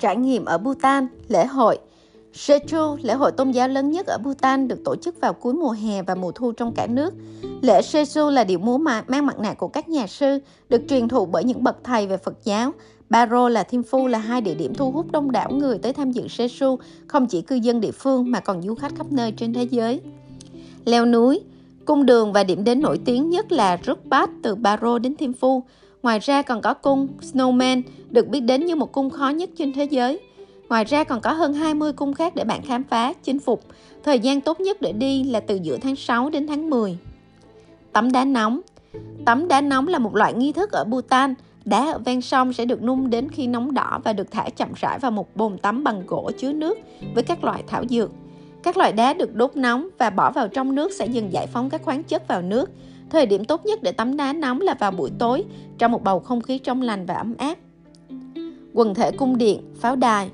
trải nghiệm ở Bhutan, lễ hội Sechu, lễ hội tôn giáo lớn nhất ở Bhutan, được tổ chức vào cuối mùa hè và mùa thu trong cả nước. Lễ Sechu là điệu múa mang mặt nạ của các nhà sư, được truyền thụ bởi những bậc thầy về Phật giáo. Baro là Thiêm Phu là hai địa điểm thu hút đông đảo người tới tham dự Sechu, không chỉ cư dân địa phương mà còn du khách khắp nơi trên thế giới. Leo núi, cung đường và điểm đến nổi tiếng nhất là Rukpat từ Baro đến Thiêm Phu. Ngoài ra còn có cung Snowman, được biết đến như một cung khó nhất trên thế giới. Ngoài ra còn có hơn 20 cung khác để bạn khám phá, chinh phục. Thời gian tốt nhất để đi là từ giữa tháng 6 đến tháng 10. Tắm đá nóng Tắm đá nóng là một loại nghi thức ở Bhutan. Đá ở ven sông sẽ được nung đến khi nóng đỏ và được thả chậm rãi vào một bồn tắm bằng gỗ chứa nước với các loại thảo dược. Các loại đá được đốt nóng và bỏ vào trong nước sẽ dần giải phóng các khoáng chất vào nước. Thời điểm tốt nhất để tắm đá nóng là vào buổi tối trong một bầu không khí trong lành và ấm áp. Quần thể cung điện, pháo đài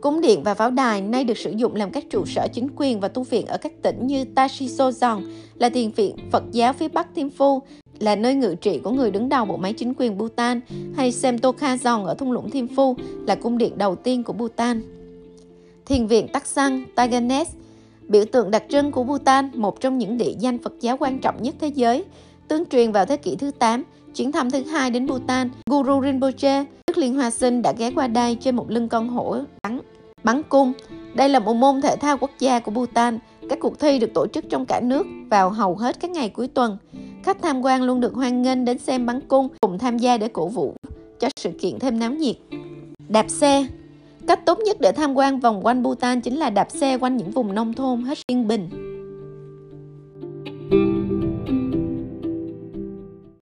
Cung điện và pháo đài nay được sử dụng làm các trụ sở chính quyền và tu viện ở các tỉnh như Tashisozong là thiền viện Phật giáo phía Bắc Thiêm Phu, là nơi ngự trị của người đứng đầu bộ máy chính quyền Bhutan, hay Semtokhazon ở thung lũng Thiêm Phu là cung điện đầu tiên của Bhutan. Thiền viện Taksang, Taganes, biểu tượng đặc trưng của Bhutan, một trong những địa danh Phật giáo quan trọng nhất thế giới, tương truyền vào thế kỷ thứ 8, chuyến thăm thứ hai đến Bhutan, Guru Rinpoche, Đức Liên Hoa Sinh đã ghé qua đây trên một lưng con hổ bắn, bắn cung. Đây là một môn thể thao quốc gia của Bhutan. Các cuộc thi được tổ chức trong cả nước vào hầu hết các ngày cuối tuần. Khách tham quan luôn được hoan nghênh đến xem bắn cung, cùng tham gia để cổ vũ cho sự kiện thêm náo nhiệt. Đạp xe Cách tốt nhất để tham quan vòng quanh Bhutan chính là đạp xe quanh những vùng nông thôn hết yên bình.